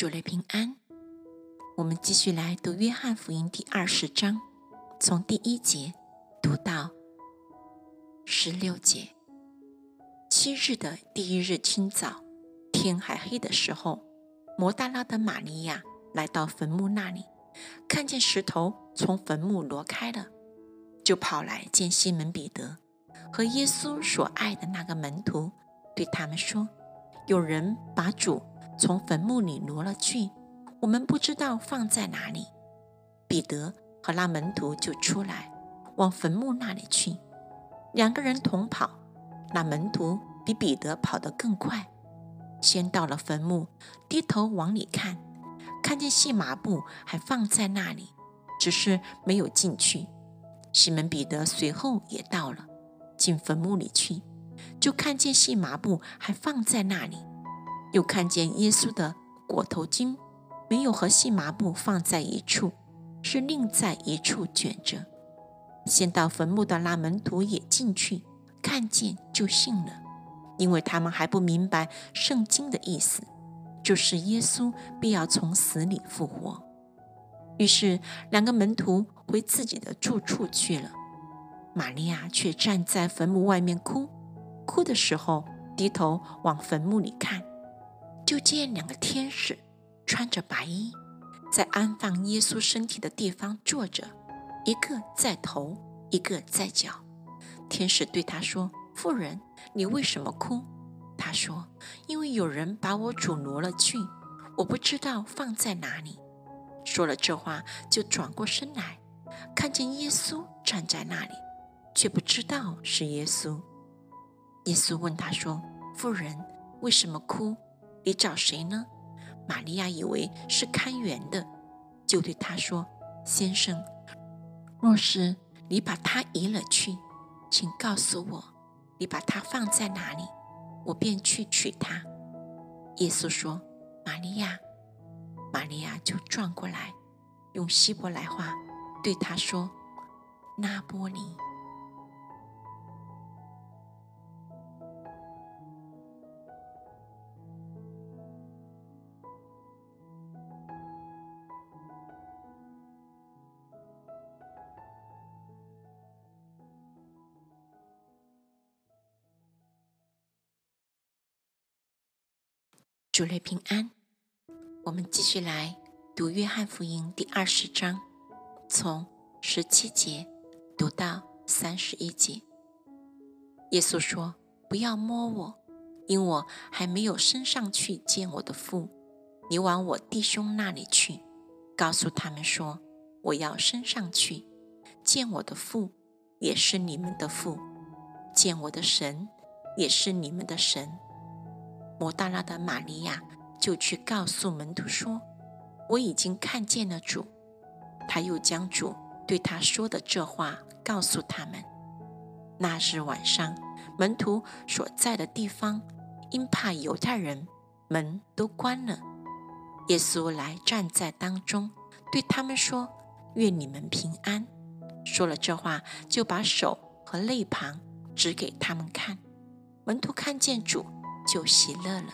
主内平安。我们继续来读《约翰福音》第二十章，从第一节读到十六节。七日的第一日清早，天还黑的时候，摩大拉的玛利亚来到坟墓那里，看见石头从坟墓挪开了，就跑来见西门彼得和耶稣所爱的那个门徒，对他们说：“有人把主。”从坟墓里挪了去，我们不知道放在哪里。彼得和那门徒就出来，往坟墓那里去。两个人同跑，那门徒比彼得跑得更快，先到了坟墓，低头往里看，看见细麻布还放在那里，只是没有进去。西门彼得随后也到了，进坟墓里去，就看见细麻布还放在那里。又看见耶稣的裹头巾没有和细麻布放在一处，是另在一处卷着。先到坟墓的那门徒也进去，看见就信了，因为他们还不明白圣经的意思，就是耶稣必要从死里复活。于是两个门徒回自己的住处去了，玛利亚却站在坟墓外面哭，哭的时候低头往坟墓里看。就见两个天使穿着白衣，在安放耶稣身体的地方坐着，一个在头，一个在脚。天使对他说：“妇人，你为什么哭？”他说：“因为有人把我主挪了去，我不知道放在哪里。”说了这话，就转过身来，看见耶稣站在那里，却不知道是耶稣。耶稣问他说：“妇人，为什么哭？”你找谁呢？玛利亚以为是看园的，就对他说：“先生，若是你把他移了去，请告诉我，你把他放在哪里，我便去取他。”耶稣说：“玛利亚。”玛利亚就转过来，用希伯来话对他说：“拉波尼。”主内平安，我们继续来读《约翰福音》第二十章，从十七节读到三十一节。耶稣说：“不要摸我，因我还没有升上去见我的父。你往我弟兄那里去，告诉他们说：我要升上去见我的父，也是你们的父；见我的神，也是你们的神。”摩大拉的玛利亚就去告诉门徒说：“我已经看见了主。”他又将主对他说的这话告诉他们。那日晚上，门徒所在的地方因怕犹太人，门都关了。耶稣来站在当中，对他们说：“愿你们平安。”说了这话，就把手和肋旁指给他们看。门徒看见主。就喜乐了。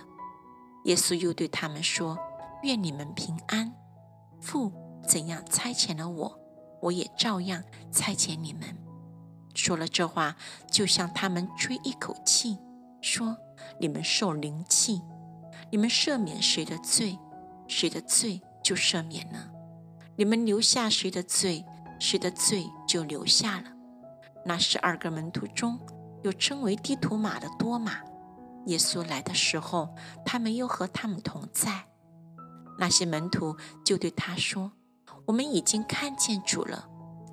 耶稣又对他们说：“愿你们平安。父怎样差遣了我，我也照样差遣你们。”说了这话，就向他们吹一口气，说：“你们受灵气，你们赦免谁的罪，谁的罪就赦免了；你们留下谁的罪，谁的罪就留下了。”那十二个门徒中有称为地图马的多马。耶稣来的时候，他没有和他们同在。那些门徒就对他说：“我们已经看见主了。”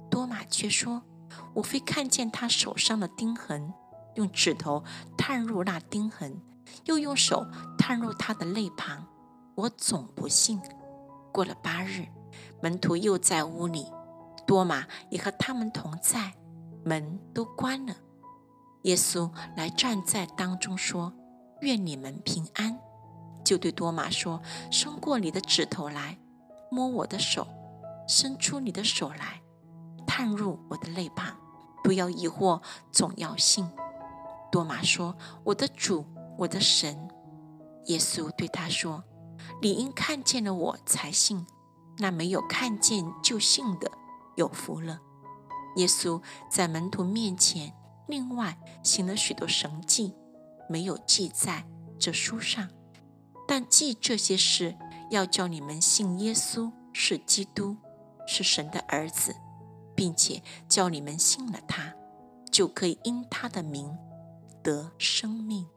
多马却说：“我非看见他手上的钉痕，用指头探入那钉痕，又用手探入他的肋旁，我总不信。”过了八日，门徒又在屋里，多马也和他们同在，门都关了。耶稣来站在当中说。愿你们平安，就对多马说：“伸过你的指头来，摸我的手；伸出你的手来，探入我的肋旁。不要疑惑，总要信。”多马说：“我的主，我的神。”耶稣对他说：“理应看见了我才信，那没有看见就信的，有福了。”耶稣在门徒面前另外行了许多神迹，没有记在这书上，但记这些事，要叫你们信耶稣是基督，是神的儿子，并且叫你们信了他，就可以因他的名得生命。